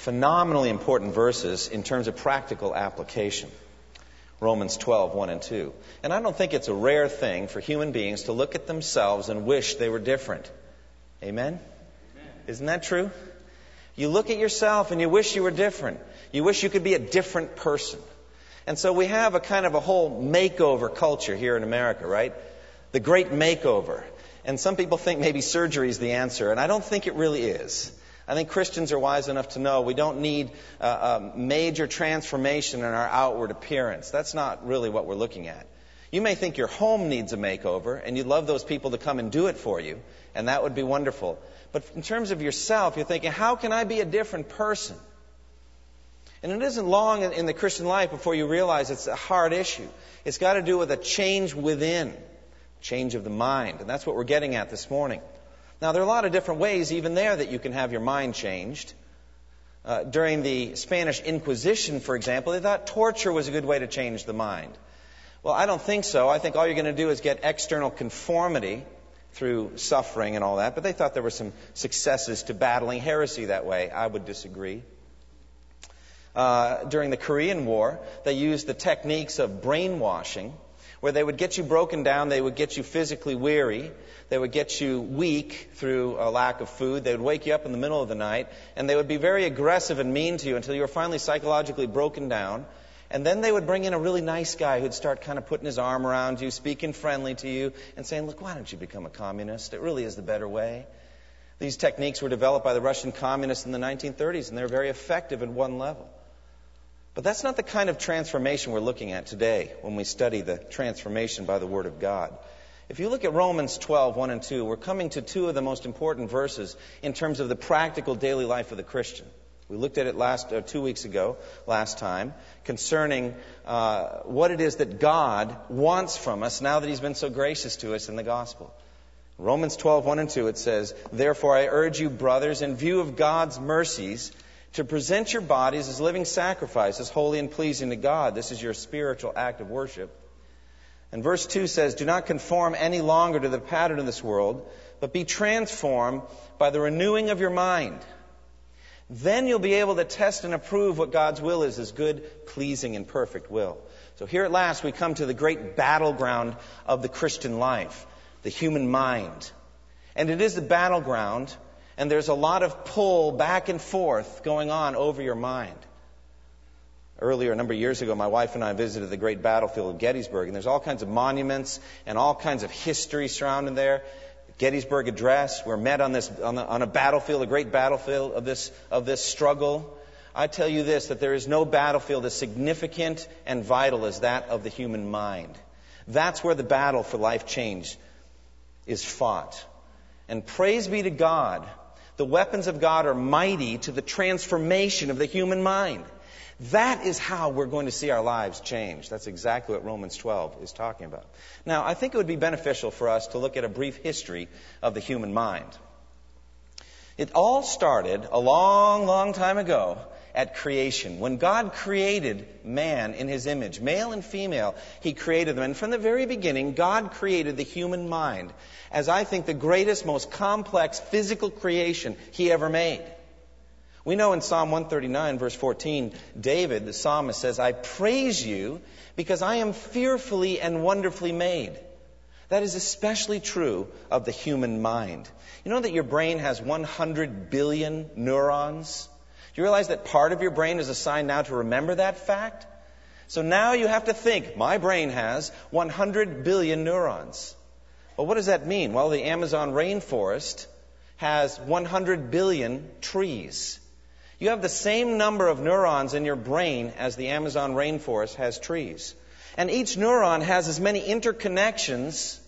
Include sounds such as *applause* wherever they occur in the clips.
phenomenally important verses in terms of practical application. Romans 12, 1 and 2. And I don't think it's a rare thing for human beings to look at themselves and wish they were different. Amen? Amen? Isn't that true? You look at yourself and you wish you were different. You wish you could be a different person. And so we have a kind of a whole makeover culture here in America, right? The great makeover. And some people think maybe surgery is the answer, and I don't think it really is. I think Christians are wise enough to know we don't need a, a major transformation in our outward appearance. That's not really what we're looking at. You may think your home needs a makeover, and you'd love those people to come and do it for you, and that would be wonderful. But in terms of yourself, you're thinking, how can I be a different person? And it isn't long in the Christian life before you realize it's a hard issue. It's got to do with a change within, change of the mind. And that's what we're getting at this morning. Now, there are a lot of different ways, even there, that you can have your mind changed. Uh, during the Spanish Inquisition, for example, they thought torture was a good way to change the mind. Well, I don't think so. I think all you're going to do is get external conformity through suffering and all that, but they thought there were some successes to battling heresy that way. I would disagree. Uh, during the Korean War, they used the techniques of brainwashing where they would get you broken down, they would get you physically weary, they would get you weak through a lack of food, they would wake you up in the middle of the night, and they would be very aggressive and mean to you until you were finally psychologically broken down. And then they would bring in a really nice guy who'd start kind of putting his arm around you, speaking friendly to you, and saying, Look, why don't you become a communist? It really is the better way. These techniques were developed by the Russian communists in the 1930s, and they're very effective at one level. But that's not the kind of transformation we're looking at today when we study the transformation by the Word of God. If you look at Romans 12, 1 and 2, we're coming to two of the most important verses in terms of the practical daily life of the Christian. We looked at it last uh, two weeks ago, last time, concerning uh, what it is that God wants from us now that He's been so gracious to us in the gospel. Romans 12, 1 and 2, it says, Therefore I urge you, brothers, in view of God's mercies, to present your bodies as living sacrifices, holy and pleasing to God. This is your spiritual act of worship. And verse 2 says, Do not conform any longer to the pattern of this world, but be transformed by the renewing of your mind. Then you'll be able to test and approve what God's will is, his good, pleasing, and perfect will. So here at last we come to the great battleground of the Christian life, the human mind. And it is the battleground and there's a lot of pull back and forth going on over your mind. Earlier, a number of years ago, my wife and I visited the great battlefield of Gettysburg, and there's all kinds of monuments and all kinds of history surrounding there. Gettysburg Address, we're met on this on, the, on a battlefield, a great battlefield of this of this struggle. I tell you this: that there is no battlefield as significant and vital as that of the human mind. That's where the battle for life change is fought. And praise be to God the weapons of God are mighty to the transformation of the human mind. That is how we're going to see our lives change. That's exactly what Romans 12 is talking about. Now, I think it would be beneficial for us to look at a brief history of the human mind. It all started a long, long time ago at creation. When God created man in his image, male and female, he created them. And from the very beginning, God created the human mind as I think the greatest, most complex physical creation he ever made. We know in Psalm 139, verse 14, David, the psalmist, says, I praise you because I am fearfully and wonderfully made. That is especially true of the human mind. You know that your brain has 100 billion neurons? Do you realize that part of your brain is assigned now to remember that fact? So now you have to think, my brain has 100 billion neurons. Well, what does that mean? Well, the Amazon rainforest has 100 billion trees. You have the same number of neurons in your brain as the Amazon rainforest has trees. And each neuron has as many interconnections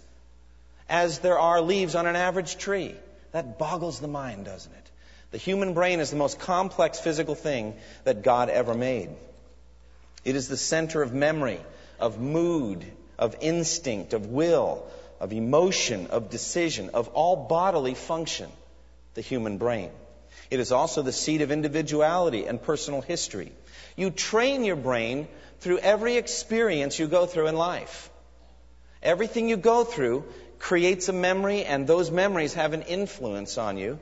as there are leaves on an average tree. That boggles the mind, doesn't it? The human brain is the most complex physical thing that God ever made. It is the center of memory, of mood, of instinct, of will, of emotion, of decision, of all bodily function, the human brain. It is also the seat of individuality and personal history. You train your brain through every experience you go through in life. Everything you go through creates a memory, and those memories have an influence on you,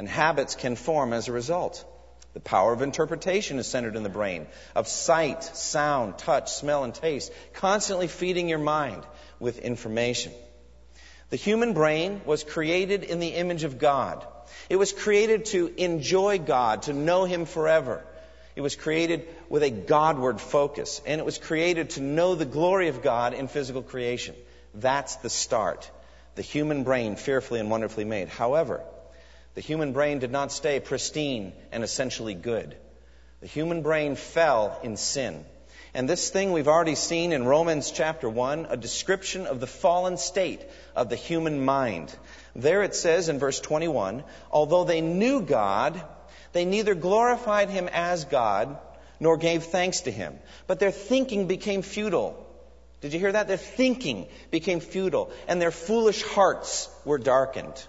and habits can form as a result. The power of interpretation is centered in the brain, of sight, sound, touch, smell, and taste, constantly feeding your mind with information. The human brain was created in the image of God. It was created to enjoy God, to know Him forever. It was created with a Godward focus, and it was created to know the glory of God in physical creation. That's the start. The human brain, fearfully and wonderfully made. However, the human brain did not stay pristine and essentially good. The human brain fell in sin. And this thing we've already seen in Romans chapter 1, a description of the fallen state of the human mind. There it says in verse 21, although they knew God, they neither glorified him as God nor gave thanks to him, but their thinking became futile. Did you hear that? Their thinking became futile, and their foolish hearts were darkened.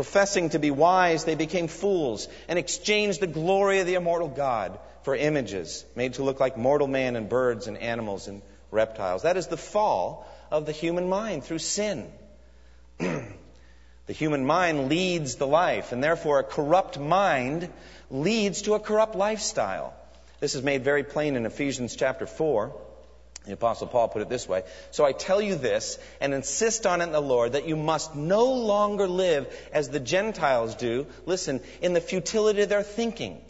Professing to be wise, they became fools and exchanged the glory of the immortal God for images made to look like mortal man and birds and animals and reptiles. That is the fall of the human mind through sin. *clears throat* the human mind leads the life, and therefore a corrupt mind leads to a corrupt lifestyle. This is made very plain in Ephesians chapter 4. The Apostle Paul put it this way So I tell you this and insist on it in the Lord that you must no longer live as the Gentiles do, listen, in the futility of their thinking.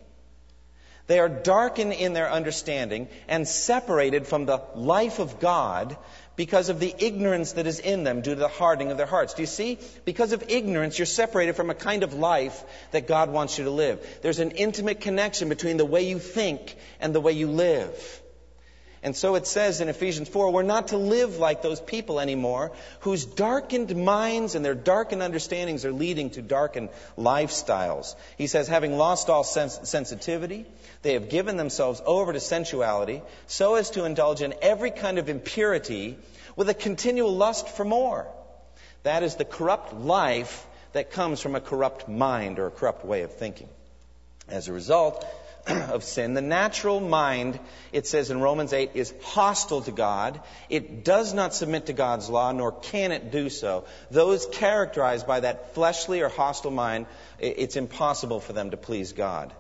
They are darkened in their understanding and separated from the life of God because of the ignorance that is in them due to the hardening of their hearts. Do you see? Because of ignorance, you're separated from a kind of life that God wants you to live. There's an intimate connection between the way you think and the way you live. And so it says in Ephesians 4, we're not to live like those people anymore whose darkened minds and their darkened understandings are leading to darkened lifestyles. He says, having lost all sens- sensitivity, they have given themselves over to sensuality so as to indulge in every kind of impurity with a continual lust for more. That is the corrupt life that comes from a corrupt mind or a corrupt way of thinking. As a result, *clears throat* of sin. The natural mind, it says in Romans 8, is hostile to God. It does not submit to God's law, nor can it do so. Those characterized by that fleshly or hostile mind, it's impossible for them to please God.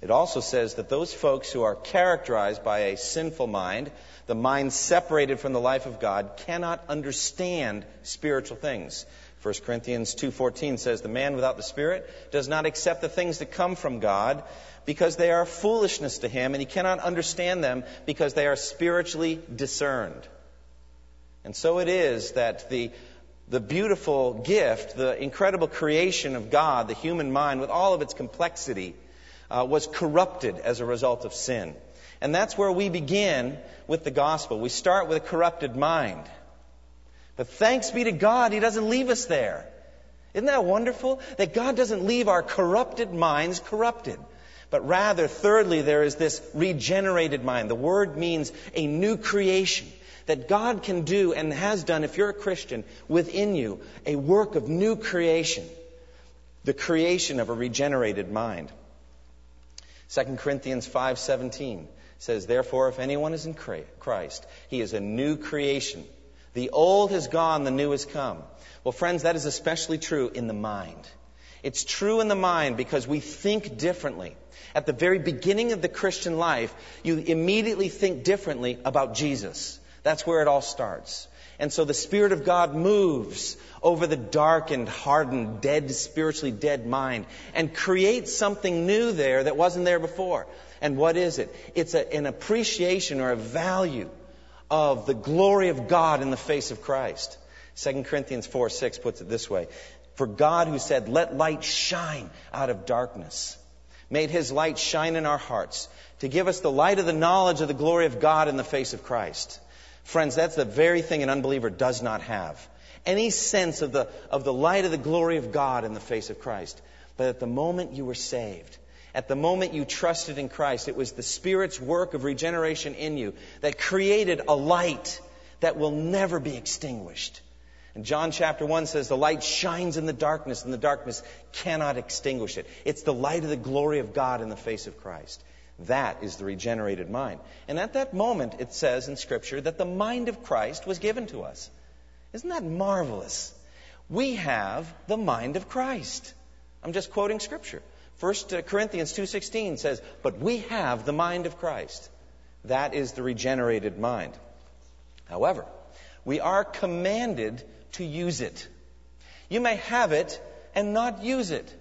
It also says that those folks who are characterized by a sinful mind, the mind separated from the life of God, cannot understand spiritual things. 1 Corinthians 2:14 says the man without the spirit does not accept the things that come from God because they are foolishness to him and he cannot understand them because they are spiritually discerned. And so it is that the the beautiful gift, the incredible creation of God, the human mind with all of its complexity, uh, was corrupted as a result of sin. And that's where we begin with the gospel. We start with a corrupted mind. But thanks be to God, He doesn't leave us there. Isn't that wonderful? That God doesn't leave our corrupted minds corrupted. But rather, thirdly, there is this regenerated mind. The word means a new creation that God can do and has done, if you're a Christian, within you, a work of new creation. The creation of a regenerated mind. 2 Corinthians 5:17 says, "Therefore if anyone is in Christ, he is a new creation. The old has gone, the new has come." Well, friends, that is especially true in the mind. It's true in the mind because we think differently. At the very beginning of the Christian life, you immediately think differently about Jesus. That's where it all starts. And so the Spirit of God moves over the darkened, hardened, dead, spiritually dead mind and creates something new there that wasn't there before. And what is it? It's a, an appreciation or a value of the glory of God in the face of Christ. 2 Corinthians 4 6 puts it this way For God, who said, Let light shine out of darkness, made his light shine in our hearts to give us the light of the knowledge of the glory of God in the face of Christ. Friends, that's the very thing an unbeliever does not have. Any sense of the, of the light of the glory of God in the face of Christ. But at the moment you were saved, At the moment you trusted in Christ, it was the Spirit's work of regeneration in you that created a light that will never be extinguished. And John chapter 1 says the light shines in the darkness and the darkness cannot extinguish it. It's the light of the glory of God in the face of Christ. That is the regenerated mind. And at that moment, it says in Scripture that the mind of Christ was given to us. Isn't that marvelous? We have the mind of Christ. I'm just quoting Scripture. 1 uh, Corinthians 2.16 says, But we have the mind of Christ. That is the regenerated mind. However, we are commanded to use it. You may have it and not use it.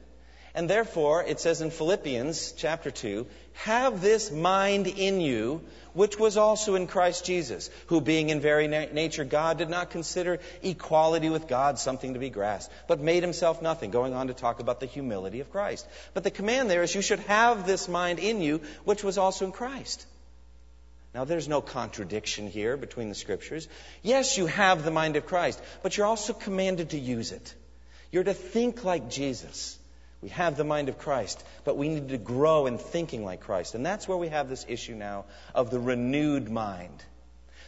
And therefore, it says in Philippians chapter 2, have this mind in you, which was also in Christ Jesus, who being in very na- nature God did not consider equality with God something to be grasped, but made himself nothing, going on to talk about the humility of Christ. But the command there is you should have this mind in you, which was also in Christ. Now, there's no contradiction here between the scriptures. Yes, you have the mind of Christ, but you're also commanded to use it. You're to think like Jesus. We have the mind of Christ, but we need to grow in thinking like Christ. And that's where we have this issue now of the renewed mind.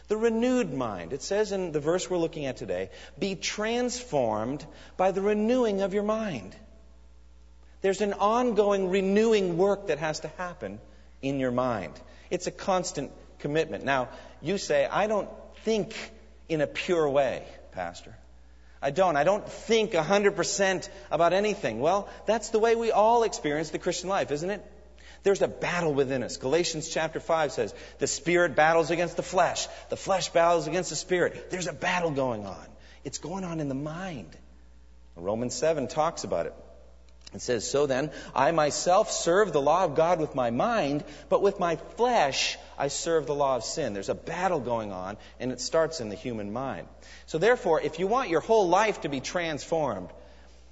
The renewed mind. It says in the verse we're looking at today, be transformed by the renewing of your mind. There's an ongoing renewing work that has to happen in your mind. It's a constant commitment. Now, you say, I don't think in a pure way, Pastor. I don't. I don't think 100% about anything. Well, that's the way we all experience the Christian life, isn't it? There's a battle within us. Galatians chapter 5 says, the spirit battles against the flesh. The flesh battles against the spirit. There's a battle going on. It's going on in the mind. Romans 7 talks about it. It says, So then, I myself serve the law of God with my mind, but with my flesh I serve the law of sin. There's a battle going on, and it starts in the human mind. So therefore, if you want your whole life to be transformed,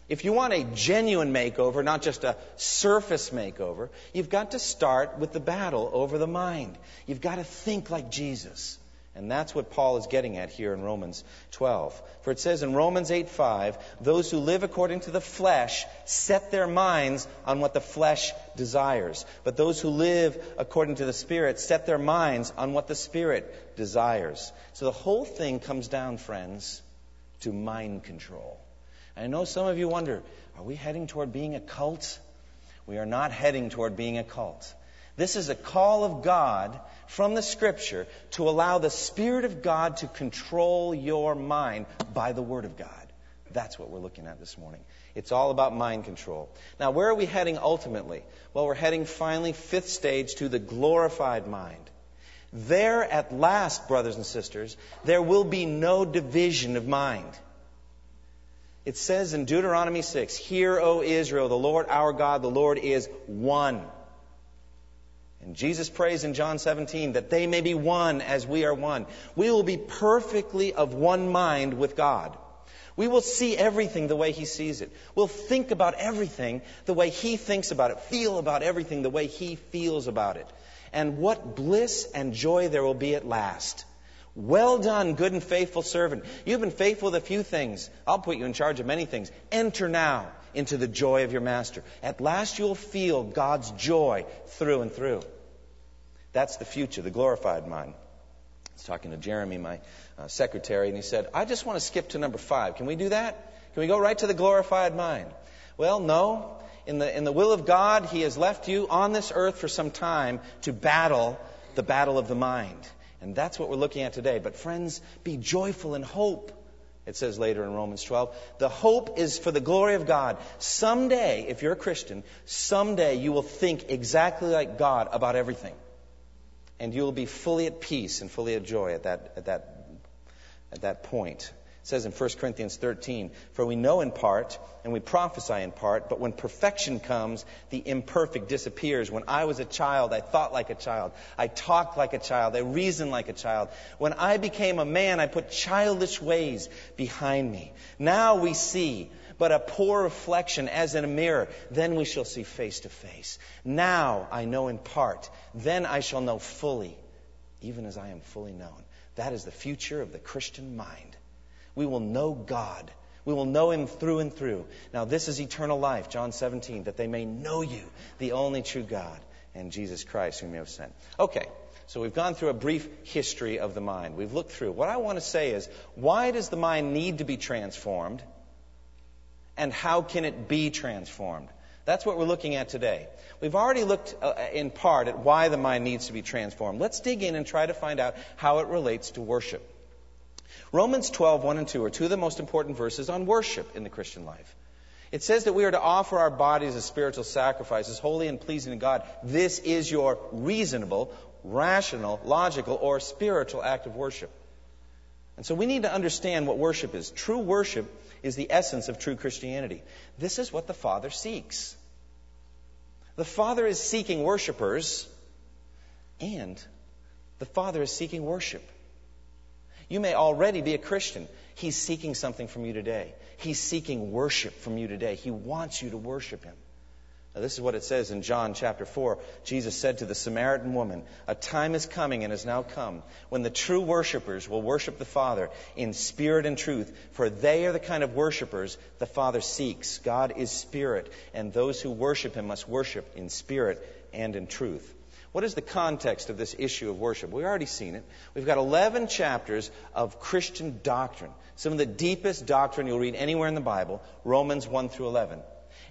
if you want a genuine makeover, not just a surface makeover, you've got to start with the battle over the mind. You've got to think like Jesus. And that's what Paul is getting at here in Romans 12. For it says in Romans 8:5, those who live according to the flesh set their minds on what the flesh desires. But those who live according to the Spirit set their minds on what the Spirit desires. So the whole thing comes down, friends, to mind control. I know some of you wonder, are we heading toward being a cult? We are not heading toward being a cult. This is a call of God from the scripture to allow the Spirit of God to control your mind by the Word of God. That's what we're looking at this morning. It's all about mind control. Now, where are we heading ultimately? Well, we're heading finally, fifth stage, to the glorified mind. There, at last, brothers and sisters, there will be no division of mind. It says in Deuteronomy 6, Hear, O Israel, the Lord our God, the Lord is one. And Jesus prays in John 17 that they may be one as we are one. We will be perfectly of one mind with God. We will see everything the way He sees it. We'll think about everything the way He thinks about it, feel about everything the way He feels about it. And what bliss and joy there will be at last. Well done, good and faithful servant. You've been faithful with a few things. I'll put you in charge of many things. Enter now into the joy of your master. At last you'll feel God's joy through and through. That's the future, the glorified mind. I was talking to Jeremy, my uh, secretary, and he said, I just want to skip to number five. Can we do that? Can we go right to the glorified mind? Well, no. In the, in the will of God, He has left you on this earth for some time to battle the battle of the mind. And that's what we're looking at today. But friends, be joyful in hope. It says later in Romans 12. The hope is for the glory of God. Someday, if you're a Christian, someday you will think exactly like God about everything and you will be fully at peace and fully at joy at that, at that, at that point. It says in 1 Corinthians 13, For we know in part, and we prophesy in part, but when perfection comes, the imperfect disappears. When I was a child, I thought like a child. I talked like a child. I reasoned like a child. When I became a man, I put childish ways behind me. Now we see but a poor reflection as in a mirror. Then we shall see face to face. Now I know in part. Then I shall know fully, even as I am fully known. That is the future of the Christian mind. We will know God We will know him through and through. Now, this is eternal life, John 17, that they may know you, the only true God, and Jesus Christ, whom you have sent. Okay, so we've gone through a brief history of the mind. We've looked through. What I want to say is, why does the mind need to be transformed? And how can it be transformed? That's what we're looking at today. We've already looked uh, in part at why the mind needs to be transformed. Let's dig in and try to find out how it relates to worship. Romans 12, 1 and 2 are two of the most important verses on worship in the Christian life. It says that we are to offer our bodies as spiritual sacrifices, holy and pleasing to God. This is your reasonable, rational, logical, or spiritual act of worship. And so we need to understand what worship is. True worship is the essence of true Christianity. This is what the Father seeks. The Father is seeking worshipers, and the Father is seeking worship. You may already be a Christian. He's seeking something from you today. He's seeking worship from you today. He wants you to worship Him. Now, this is what it says in John chapter 4. Jesus said to the Samaritan woman, A time is coming and has now come when the true worshipers will worship the Father in spirit and truth, for they are the kind of worshipers the Father seeks. God is spirit, and those who worship Him must worship in spirit and in truth. What is the context of this issue of worship? We've already seen it. We've got 11 chapters of Christian doctrine, some of the deepest doctrine you'll read anywhere in the Bible, Romans 1 through 11.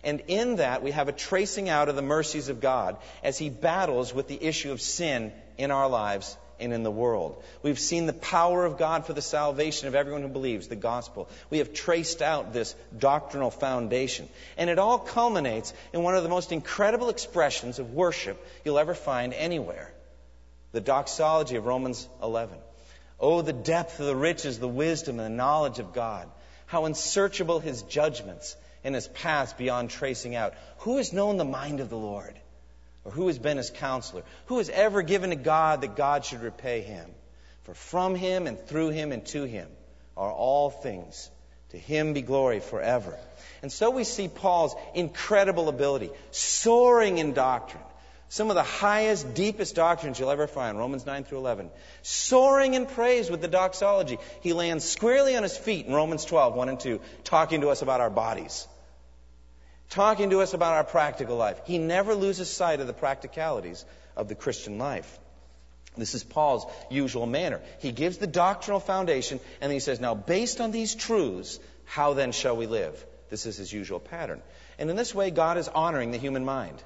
And in that, we have a tracing out of the mercies of God as He battles with the issue of sin in our lives and in the world. We've seen the power of God for the salvation of everyone who believes, the gospel. We have traced out this doctrinal foundation. And it all culminates in one of the most incredible expressions of worship you'll ever find anywhere the doxology of Romans 11. Oh, the depth of the riches, the wisdom, and the knowledge of God. How unsearchable his judgments and his paths beyond tracing out. Who has known the mind of the Lord? Or who has been his counselor? Who has ever given to God that God should repay him? For from him and through him and to him are all things. To him be glory forever. And so we see Paul's incredible ability, soaring in doctrine. Some of the highest, deepest doctrines you'll ever find, Romans 9 through 11. Soaring in praise with the doxology. He lands squarely on his feet in Romans 12, 1 and 2, talking to us about our bodies talking to us about our practical life. He never loses sight of the practicalities of the Christian life. This is Paul's usual manner. He gives the doctrinal foundation and then he says, Now, based on these truths, how then shall we live? This is his usual pattern. And in this way, God is honoring the human mind.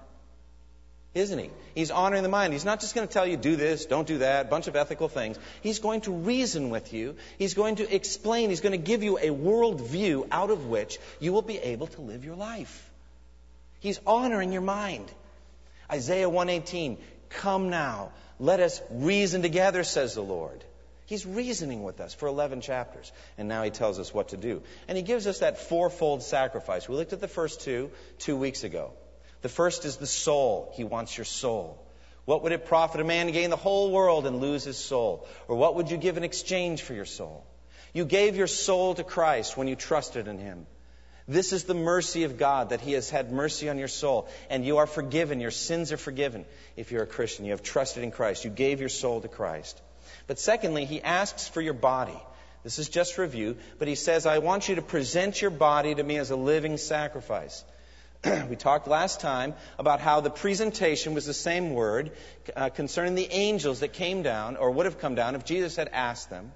Isn't he? He's honoring the mind. He's not just going to tell you, do this, don't do that, bunch of ethical things. He's going to reason with you. He's going to explain. He's going to give you a world view out of which you will be able to live your life. He's honoring your mind. Isaiah 118, come now, let us reason together, says the Lord. He's reasoning with us for 11 chapters, and now he tells us what to do. And he gives us that fourfold sacrifice. We looked at the first two two weeks ago. The first is the soul. He wants your soul. What would it profit a man to gain the whole world and lose his soul? Or what would you give in exchange for your soul? You gave your soul to Christ when you trusted in him. This is the mercy of God that He has had mercy on your soul, and you are forgiven. Your sins are forgiven if you're a Christian. You have trusted in Christ. You gave your soul to Christ. But secondly, He asks for your body. This is just review, but He says, I want you to present your body to me as a living sacrifice. *clears throat* we talked last time about how the presentation was the same word uh, concerning the angels that came down, or would have come down if Jesus had asked them.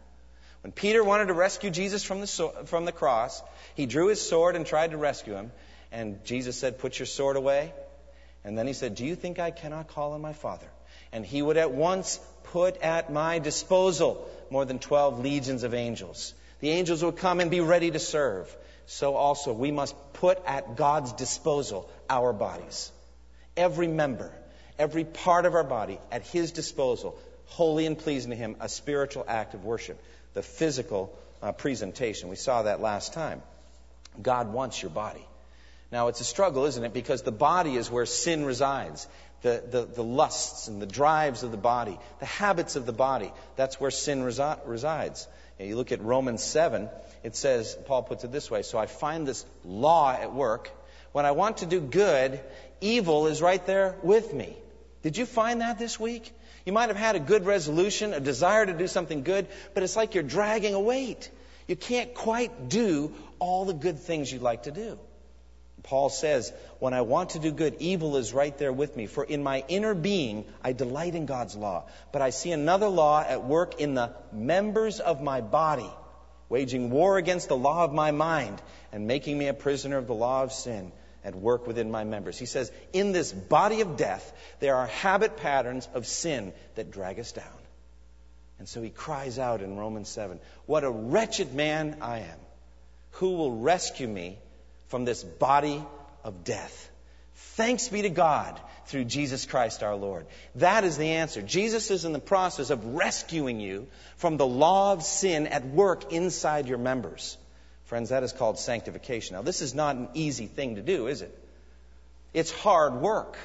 When Peter wanted to rescue Jesus from the, from the cross, he drew his sword and tried to rescue him. And Jesus said, Put your sword away. And then he said, Do you think I cannot call on my Father? And he would at once put at my disposal more than 12 legions of angels. The angels would come and be ready to serve. So also we must put at God's disposal our bodies. Every member, every part of our body at his disposal, holy and pleasing to him, a spiritual act of worship the physical uh, presentation. We saw that last time. God wants your body. Now, it's a struggle, isn't it? Because the body is where sin resides. The, the, the lusts and the drives of the body, the habits of the body, that's where sin resi- resides. You look at Romans 7, it says, Paul puts it this way So I find this law at work. When I want to do good, evil is right there with me. Did you find that this week? You might have had a good resolution, a desire to do something good, but it's like you're dragging a weight. You can't quite do all the good things you'd like to do. Paul says, When I want to do good, evil is right there with me. For in my inner being, I delight in God's law. But I see another law at work in the members of my body, waging war against the law of my mind and making me a prisoner of the law of sin at work within my members. He says, In this body of death, there are habit patterns of sin that drag us down. And so he cries out in Romans 7 What a wretched man I am! Who will rescue me from this body of death? Thanks be to God through Jesus Christ our Lord. That is the answer. Jesus is in the process of rescuing you from the law of sin at work inside your members. Friends, that is called sanctification. Now, this is not an easy thing to do, is it? It's hard work.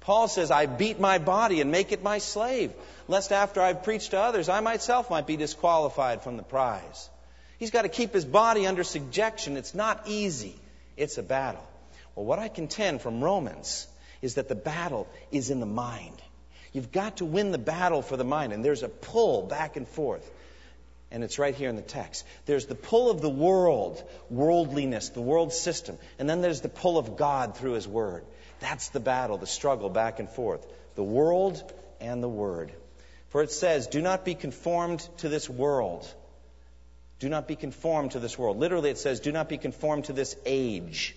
Paul says, I beat my body and make it my slave, lest after I've preached to others, I myself might be disqualified from the prize. He's got to keep his body under subjection. It's not easy, it's a battle. Well, what I contend from Romans is that the battle is in the mind. You've got to win the battle for the mind, and there's a pull back and forth. And it's right here in the text. There's the pull of the world, worldliness, the world system. And then there's the pull of God through His Word. That's the battle, the struggle back and forth. The world and the Word. For it says, Do not be conformed to this world. Do not be conformed to this world. Literally, it says, Do not be conformed to this age.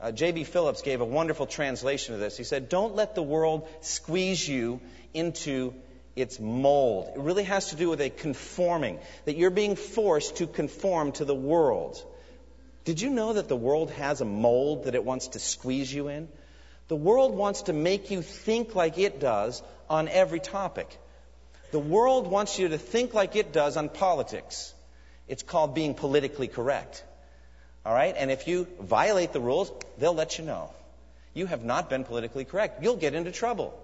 Uh, J.B. Phillips gave a wonderful translation of this. He said, Don't let the world squeeze you into its mold. It really has to do with a conforming, that you're being forced to conform to the world. Did you know that the world has a mold that it wants to squeeze you in? The world wants to make you think like it does on every topic. The world wants you to think like it does on politics. It's called being politically correct. All right? And if you violate the rules, they'll let you know. You have not been politically correct. You'll get into trouble.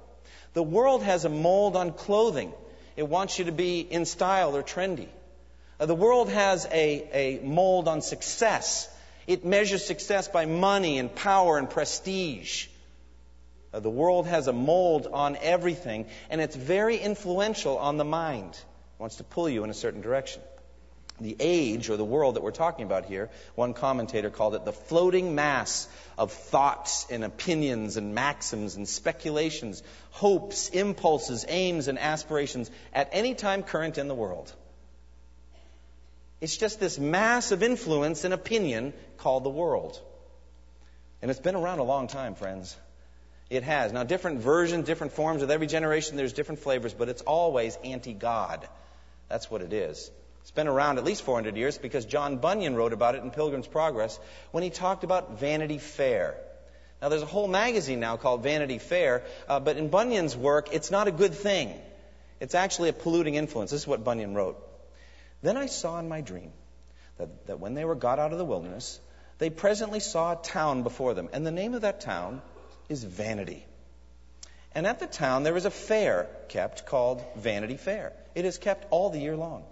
The world has a mold on clothing. It wants you to be in style or trendy. Uh, the world has a, a mold on success. It measures success by money and power and prestige. Uh, the world has a mold on everything, and it's very influential on the mind. It wants to pull you in a certain direction the age or the world that we're talking about here, one commentator called it the floating mass of thoughts and opinions and maxims and speculations, hopes, impulses, aims, and aspirations at any time current in the world. It's just this mass of influence and opinion called the world. And it's been around a long time, friends. It has. Now, different versions, different forms, with every generation there's different flavors, but it's always anti God. That's what it is. It's been around at least 400 years because John Bunyan wrote about it in Pilgrim's Progress when he talked about Vanity Fair. Now, there's a whole magazine now called Vanity Fair, uh, but in Bunyan's work, it's not a good thing. It's actually a polluting influence. This is what Bunyan wrote. Then I saw in my dream that, that when they were got out of the wilderness, they presently saw a town before them, and the name of that town is Vanity. And at the town there is a fair kept called Vanity Fair. It is kept all the year long.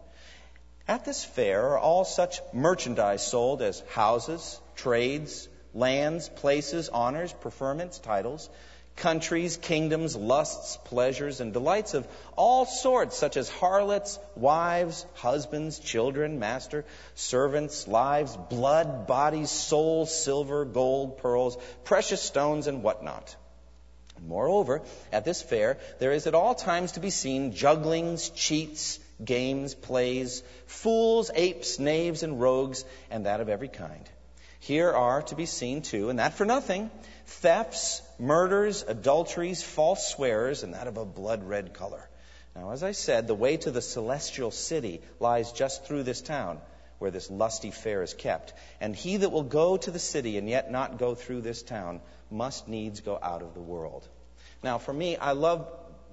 At this fair are all such merchandise sold as houses, trades, lands, places, honors, preferments, titles, countries, kingdoms, lusts, pleasures, and delights of all sorts, such as harlots, wives, husbands, children, master, servants, lives, blood, bodies, souls, silver, gold, pearls, precious stones, and whatnot. Moreover, at this fair, there is at all times to be seen jugglings, cheats, games, plays, fools, apes, knaves, and rogues, and that of every kind. Here are to be seen too, and that for nothing, thefts, murders, adulteries, false swearers, and that of a blood red color. Now, as I said, the way to the celestial city lies just through this town where this lusty fair is kept. And he that will go to the city and yet not go through this town must needs go out of the world. Now, for me, I love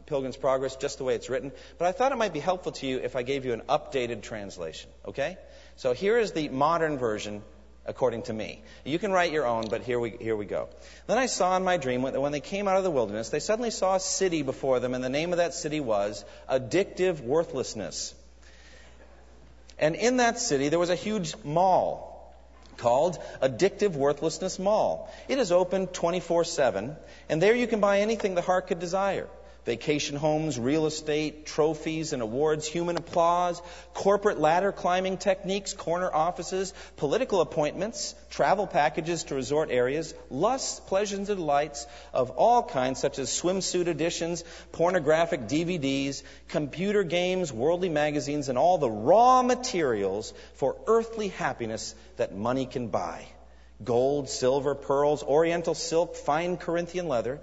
Pilgrim's Progress just the way it's written, but I thought it might be helpful to you if I gave you an updated translation, okay? So here is the modern version according to me. You can write your own, but here we, here we go. Then I saw in my dream that when they came out of the wilderness, they suddenly saw a city before them, and the name of that city was Addictive Worthlessness. And in that city, there was a huge mall called Addictive Worthlessness Mall. It is open 24 7, and there you can buy anything the heart could desire vacation homes, real estate, trophies and awards, human applause, corporate ladder climbing techniques, corner offices, political appointments, travel packages to resort areas, lusts, pleasures, and delights of all kinds, such as swimsuit editions, pornographic DVDs, computer games, worldly magazines, and all the raw materials for earthly happiness that money can buy. Gold, silver, pearls, oriental silk, fine Corinthian leather,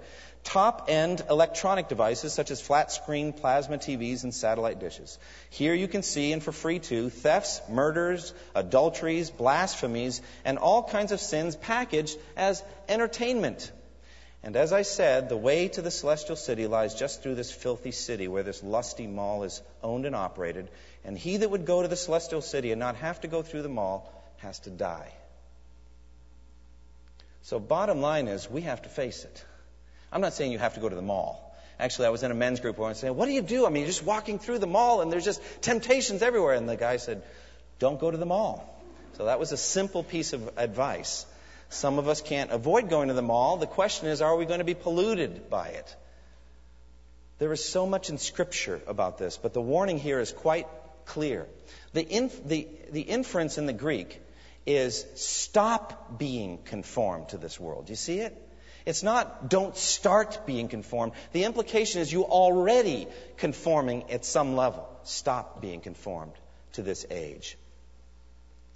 top end electronic devices such as flat screen plasma TVs and satellite dishes. Here you can see, and for free too, thefts, murders, adulteries, blasphemies, and all kinds of sins packaged as entertainment. And as I said, the way to the celestial city lies just through this filthy city where this lusty mall is owned and operated. And he that would go to the celestial city and not have to go through the mall has to die. So, bottom line is, we have to face it. I'm not saying you have to go to the mall. Actually, I was in a men's group where I was saying, What do you do? I mean, you're just walking through the mall and there's just temptations everywhere. And the guy said, Don't go to the mall. So that was a simple piece of advice. Some of us can't avoid going to the mall. The question is, are we going to be polluted by it? There is so much in Scripture about this, but the warning here is quite clear. The, inf- the, the inference in the Greek is stop being conformed to this world. Do you see it? It's not don't start being conformed. The implication is you already conforming at some level. Stop being conformed to this age.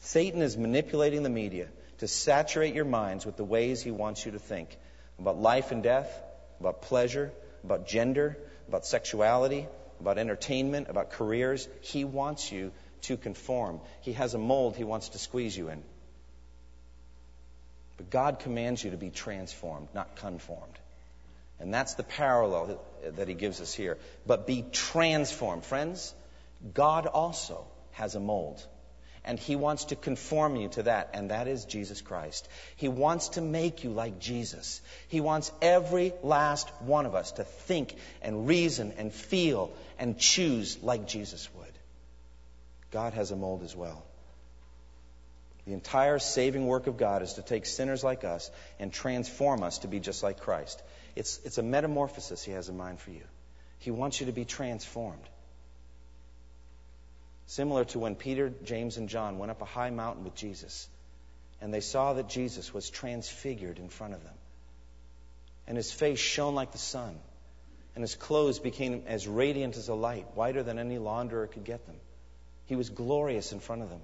Satan is manipulating the media to saturate your minds with the ways he wants you to think about life and death, about pleasure, about gender, about sexuality, about entertainment, about careers. He wants you to conform. He has a mold he wants to squeeze you in. But God commands you to be transformed, not conformed. And that's the parallel that he gives us here. But be transformed. Friends, God also has a mold. And he wants to conform you to that, and that is Jesus Christ. He wants to make you like Jesus. He wants every last one of us to think and reason and feel and choose like Jesus would. God has a mold as well. The entire saving work of God is to take sinners like us and transform us to be just like Christ. It's, it's a metamorphosis He has in mind for you. He wants you to be transformed. Similar to when Peter, James, and John went up a high mountain with Jesus and they saw that Jesus was transfigured in front of them. And his face shone like the sun, and his clothes became as radiant as a light, whiter than any launderer could get them. He was glorious in front of them.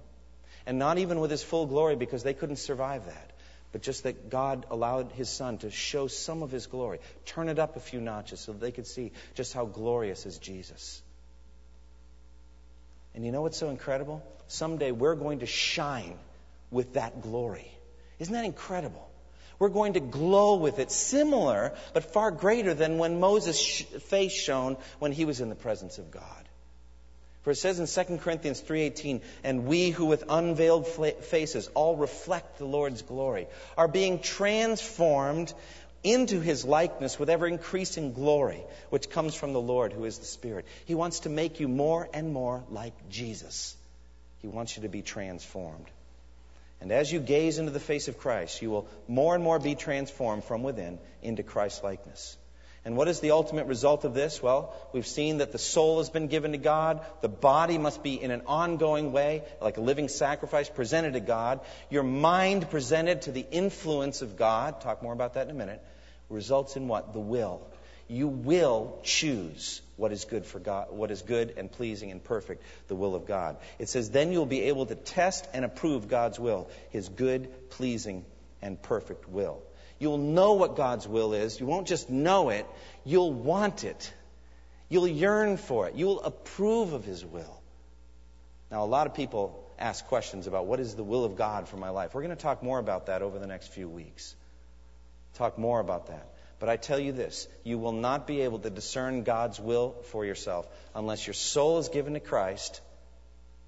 And not even with his full glory because they couldn't survive that, but just that God allowed his son to show some of his glory, turn it up a few notches so they could see just how glorious is Jesus. And you know what's so incredible? Someday we're going to shine with that glory. Isn't that incredible? We're going to glow with it, similar but far greater than when Moses' face shone when he was in the presence of God. For it says in 2 Corinthians 3:18, "And we who with unveiled faces all reflect the Lord's glory are being transformed into his likeness with ever increasing glory, which comes from the Lord who is the Spirit." He wants to make you more and more like Jesus. He wants you to be transformed. And as you gaze into the face of Christ, you will more and more be transformed from within into Christ likeness. And what is the ultimate result of this? Well, we've seen that the soul has been given to God. The body must be in an ongoing way, like a living sacrifice, presented to God. Your mind presented to the influence of God. Talk more about that in a minute. Results in what? The will. You will choose what is good for God, what is good and pleasing and perfect, the will of God. It says, then you'll be able to test and approve God's will, His good, pleasing, and perfect will. You'll know what God's will is. You won't just know it, you'll want it. You'll yearn for it. You'll approve of His will. Now, a lot of people ask questions about what is the will of God for my life. We're going to talk more about that over the next few weeks. Talk more about that. But I tell you this you will not be able to discern God's will for yourself unless your soul is given to Christ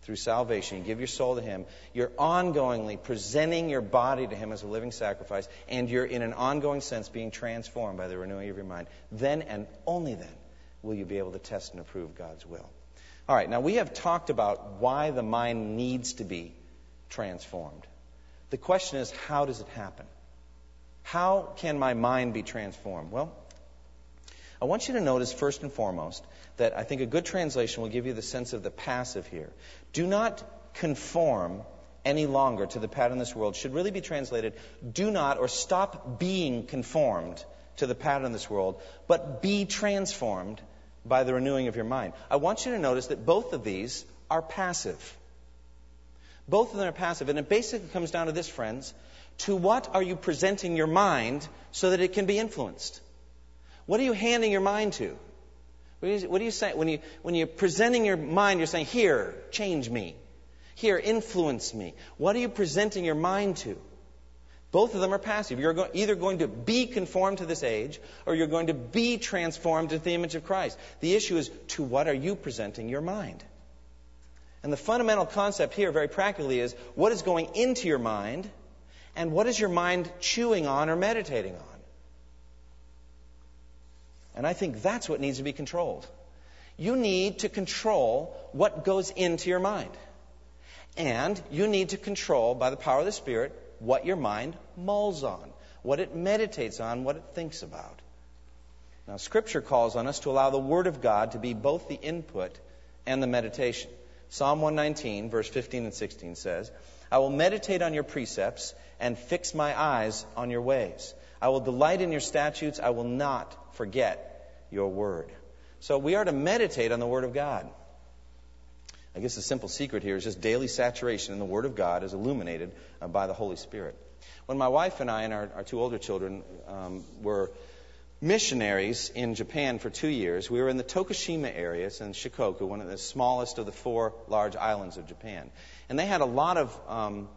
through salvation, you give your soul to Him, you're ongoingly presenting your body to Him as a living sacrifice, and you're in an ongoing sense being transformed by the renewing of your mind. Then and only then will you be able to test and approve God's will. All right, now we have talked about why the mind needs to be transformed. The question is, how does it happen? How can my mind be transformed? Well, I want you to notice, first and foremost, that I think a good translation will give you the sense of the passive here. Do not conform any longer to the pattern of this world should really be translated do not or stop being conformed to the pattern of this world, but be transformed by the renewing of your mind. I want you to notice that both of these are passive. Both of them are passive. And it basically comes down to this, friends. To what are you presenting your mind so that it can be influenced? What are you handing your mind to? What are you, saying When, you, when you're presenting your mind, you're saying, Here, change me. Here, influence me. What are you presenting your mind to? Both of them are passive. You're either going to be conformed to this age or you're going to be transformed into the image of Christ. The issue is to what are you presenting your mind? And the fundamental concept here, very practically, is what is going into your mind and what is your mind chewing on or meditating on? And I think that's what needs to be controlled. You need to control what goes into your mind. And you need to control, by the power of the Spirit, what your mind mulls on, what it meditates on, what it thinks about. Now, Scripture calls on us to allow the Word of God to be both the input and the meditation. Psalm 119, verse 15 and 16 says, I will meditate on your precepts and fix my eyes on your ways. I will delight in your statutes. I will not forget your word. So we are to meditate on the Word of God. I guess the simple secret here is just daily saturation in the Word of God as illuminated uh, by the Holy Spirit. When my wife and I and our, our two older children um, were missionaries in Japan for two years, we were in the Tokushima area, it's in Shikoku, one of the smallest of the four large islands of Japan. And they had a lot of um,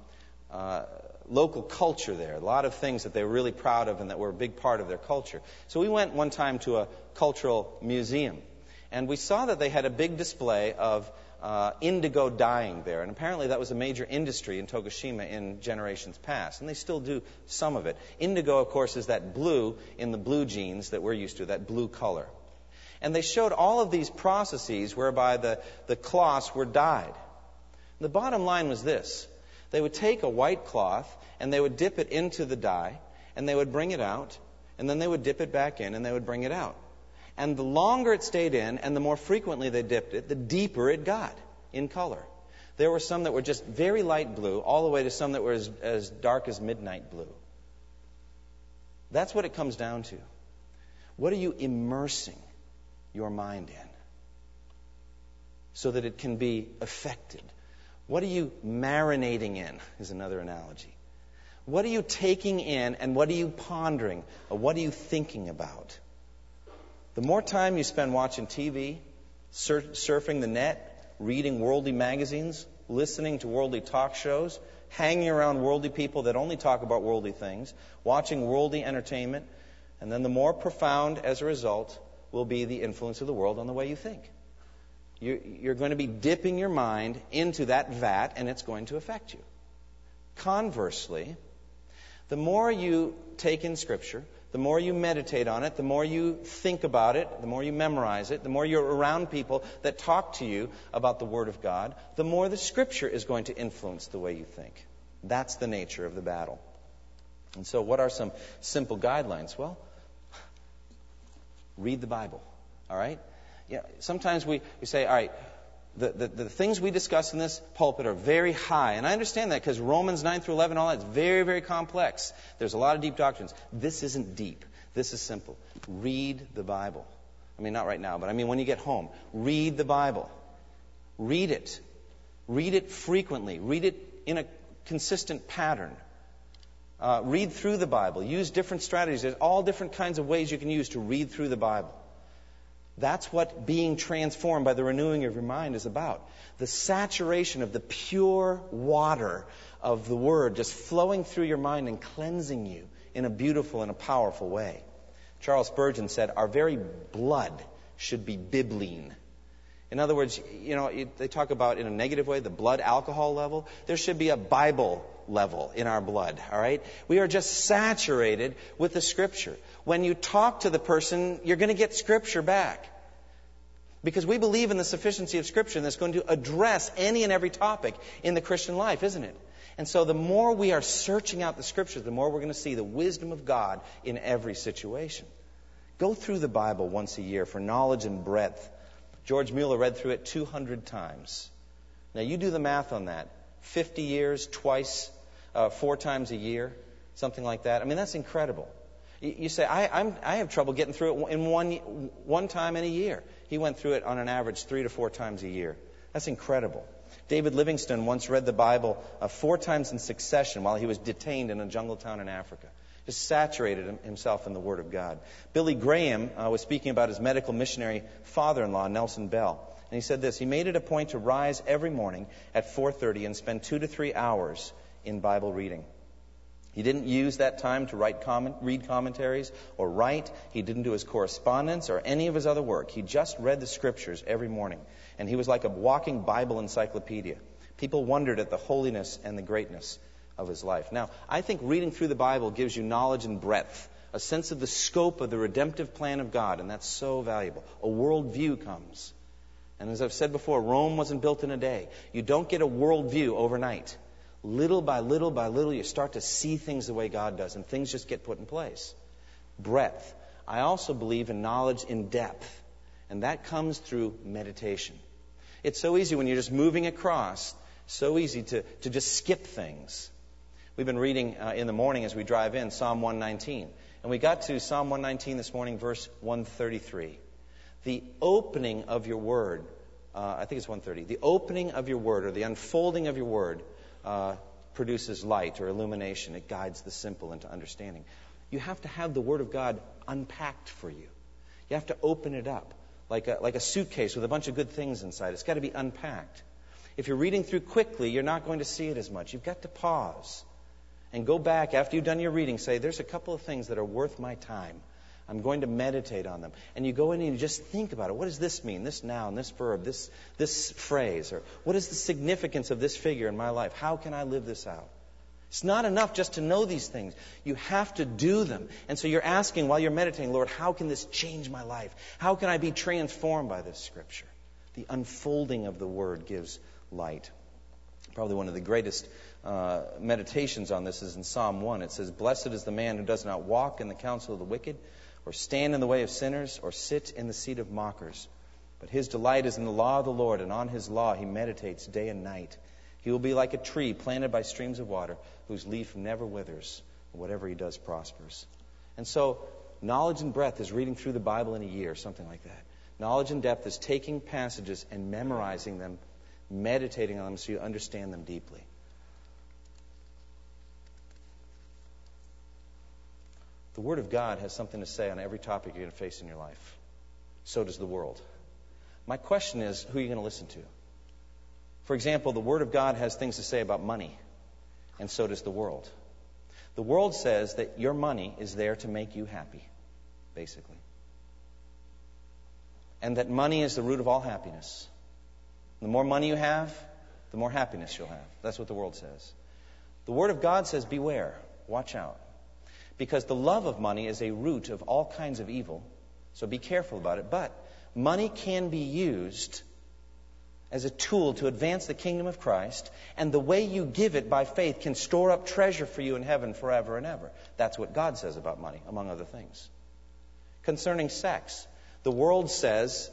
uh, local culture there, a lot of things that they were really proud of and that were a big part of their culture. So we went one time to a cultural museum, and we saw that they had a big display of uh, indigo dyeing there. And apparently that was a major industry in Tokushima in generations past. And they still do some of it. Indigo, of course, is that blue in the blue jeans that we're used to, that blue color. And they showed all of these processes whereby the, the cloths were dyed. The bottom line was this. They would take a white cloth and they would dip it into the dye and they would bring it out and then they would dip it back in and they would bring it out. And the longer it stayed in and the more frequently they dipped it, the deeper it got in color. There were some that were just very light blue, all the way to some that were as, as dark as midnight blue. That's what it comes down to. What are you immersing your mind in so that it can be affected? What are you marinating in, is another analogy. What are you taking in and what are you pondering or what are you thinking about? The more time you spend watching TV, sur- surfing the net, reading worldly magazines, listening to worldly talk shows, hanging around worldly people that only talk about worldly things, watching worldly entertainment, and then the more profound as a result will be the influence of the world on the way you think. You're going to be dipping your mind into that vat and it's going to affect you. Conversely, the more you take in Scripture, the more you meditate on it, the more you think about it, the more you memorize it, the more you're around people that talk to you about the Word of God, the more the Scripture is going to influence the way you think. That's the nature of the battle. And so, what are some simple guidelines? Well, read the Bible. All right? Yeah, sometimes we, we say, all right, the, the, the, things we discuss in this pulpit are very high. And I understand that because Romans 9 through 11, all that is very, very complex. There's a lot of deep doctrines. This isn't deep. This is simple. Read the Bible. I mean, not right now, but I mean when you get home. Read the Bible. Read it. Read it frequently. Read it in a consistent pattern. Uh, read through the Bible. Use different strategies. There's all different kinds of ways you can use to read through the Bible. That's what being transformed by the renewing of your mind is about. The saturation of the pure water of the Word just flowing through your mind and cleansing you in a beautiful and a powerful way. Charles Spurgeon said, Our very blood should be bibline. In other words, you know, they talk about in a negative way the blood alcohol level. There should be a Bible level in our blood, all right? We are just saturated with the Scripture. When you talk to the person, you're going to get Scripture back. Because we believe in the sufficiency of Scripture that's going to address any and every topic in the Christian life, isn't it? And so the more we are searching out the Scriptures, the more we're going to see the wisdom of God in every situation. Go through the Bible once a year for knowledge and breadth. George Mueller read through it 200 times. Now, you do the math on that. 50 years, twice, uh, four times a year, something like that. I mean, that's incredible. You, say, I, I'm, I have trouble getting through it in one, one time in a year. He went through it on an average three to four times a year. That's incredible. David Livingstone once read the Bible uh, four times in succession while he was detained in a jungle town in Africa. Just saturated himself in the Word of God. Billy Graham uh, was speaking about his medical missionary father-in-law, Nelson Bell. And he said this, he made it a point to rise every morning at 4.30 and spend two to three hours in Bible reading. He didn't use that time to write comment, read commentaries or write. He didn't do his correspondence or any of his other work. He just read the scriptures every morning. And he was like a walking Bible encyclopedia. People wondered at the holiness and the greatness of his life. Now, I think reading through the Bible gives you knowledge and breadth, a sense of the scope of the redemptive plan of God, and that's so valuable. A worldview comes. And as I've said before, Rome wasn't built in a day. You don't get a worldview overnight. Little by little by little, you start to see things the way God does, and things just get put in place. Breadth. I also believe in knowledge in depth, and that comes through meditation. It's so easy when you're just moving across, so easy to, to just skip things. We've been reading uh, in the morning as we drive in Psalm 119, and we got to Psalm 119 this morning, verse 133. The opening of your word, uh, I think it's 130, the opening of your word or the unfolding of your word uh, produces light or illumination. It guides the simple into understanding. You have to have the word of God unpacked for you. You have to open it up like a, like a suitcase with a bunch of good things inside. It's got to be unpacked. If you're reading through quickly, you're not going to see it as much. You've got to pause and go back after you've done your reading. Say, there's a couple of things that are worth my time. I'm going to meditate on them. And you go in and you just think about it. What does this mean? This noun, this verb, this, this phrase? Or what is the significance of this figure in my life? How can I live this out? It's not enough just to know these things. You have to do them. And so you're asking while you're meditating, Lord, how can this change my life? How can I be transformed by this scripture? The unfolding of the word gives light. Probably one of the greatest uh, meditations on this is in Psalm 1. It says, Blessed is the man who does not walk in the counsel of the wicked or stand in the way of sinners, or sit in the seat of mockers. But his delight is in the law of the Lord, and on his law he meditates day and night. He will be like a tree planted by streams of water, whose leaf never withers, and whatever he does prospers. And so, knowledge and breadth is reading through the Bible in a year, something like that. Knowledge and depth is taking passages and memorizing them, meditating on them so you understand them deeply. The Word of God has something to say on every topic you're going to face in your life. So does the world. My question is who are you going to listen to? For example, the Word of God has things to say about money, and so does the world. The world says that your money is there to make you happy, basically. And that money is the root of all happiness. The more money you have, the more happiness you'll have. That's what the world says. The Word of God says, beware, watch out. Because the love of money is a root of all kinds of evil. So be careful about it. But money can be used as a tool to advance the kingdom of Christ, and the way you give it by faith can store up treasure for you in heaven forever and ever. That's what God says about money, among other things. Concerning sex, the world says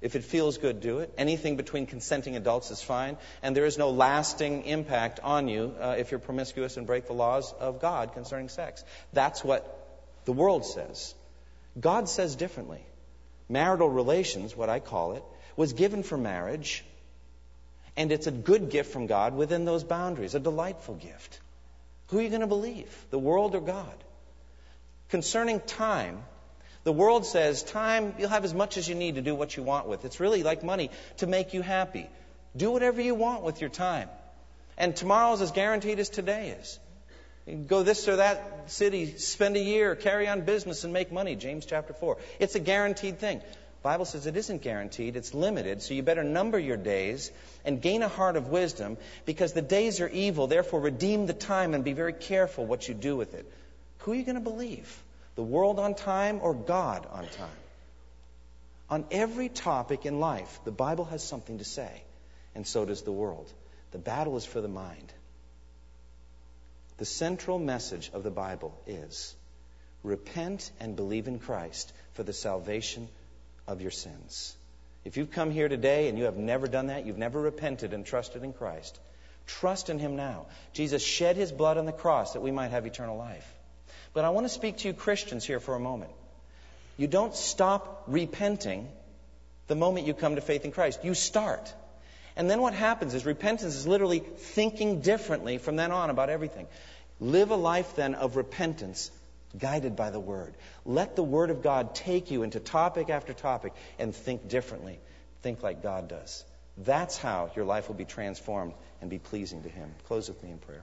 if it feels good, do it. Anything between consenting adults is fine. And there is no lasting impact on you uh, if you're promiscuous and break the laws of God concerning sex. That's what the world says. God says differently. Marital relations, what I call it, was given for marriage, and it's a good gift from God within those boundaries, a delightful gift. Who are you going to believe, the world or God? Concerning time, the world says time, you'll have as much as you need to do what you want with. It's really like money to make you happy. Do whatever you want with your time. And tomorrow's as guaranteed as today is. go this or that city, spend a year, carry on business, and make money. James chapter 4. It's a guaranteed thing. Bible says it isn't guaranteed, it's limited, so you better number your days and gain a heart of wisdom because the days are evil. Therefore, redeem the time and be very careful what you do with it. Who are you going to believe? The world on time or God on time. On every topic in life, the Bible has something to say, and so does the world. The battle is for the mind. The central message of the Bible is Repent and believe in Christ for the salvation of your sins. If you've come here today and you have never done that, you've never repented and trusted in Christ, trust in Him now. Jesus shed His blood on the cross that we might have eternal life. But I want to speak to you Christians here for a moment. You don't stop repenting the moment you come to faith in Christ. You start. And then what happens is repentance is literally thinking differently from then on about everything. Live a life then of repentance guided by the Word. Let the Word of God take you into topic after topic and think differently. Think like God does. That's how your life will be transformed and be pleasing to Him. Close with me in prayer.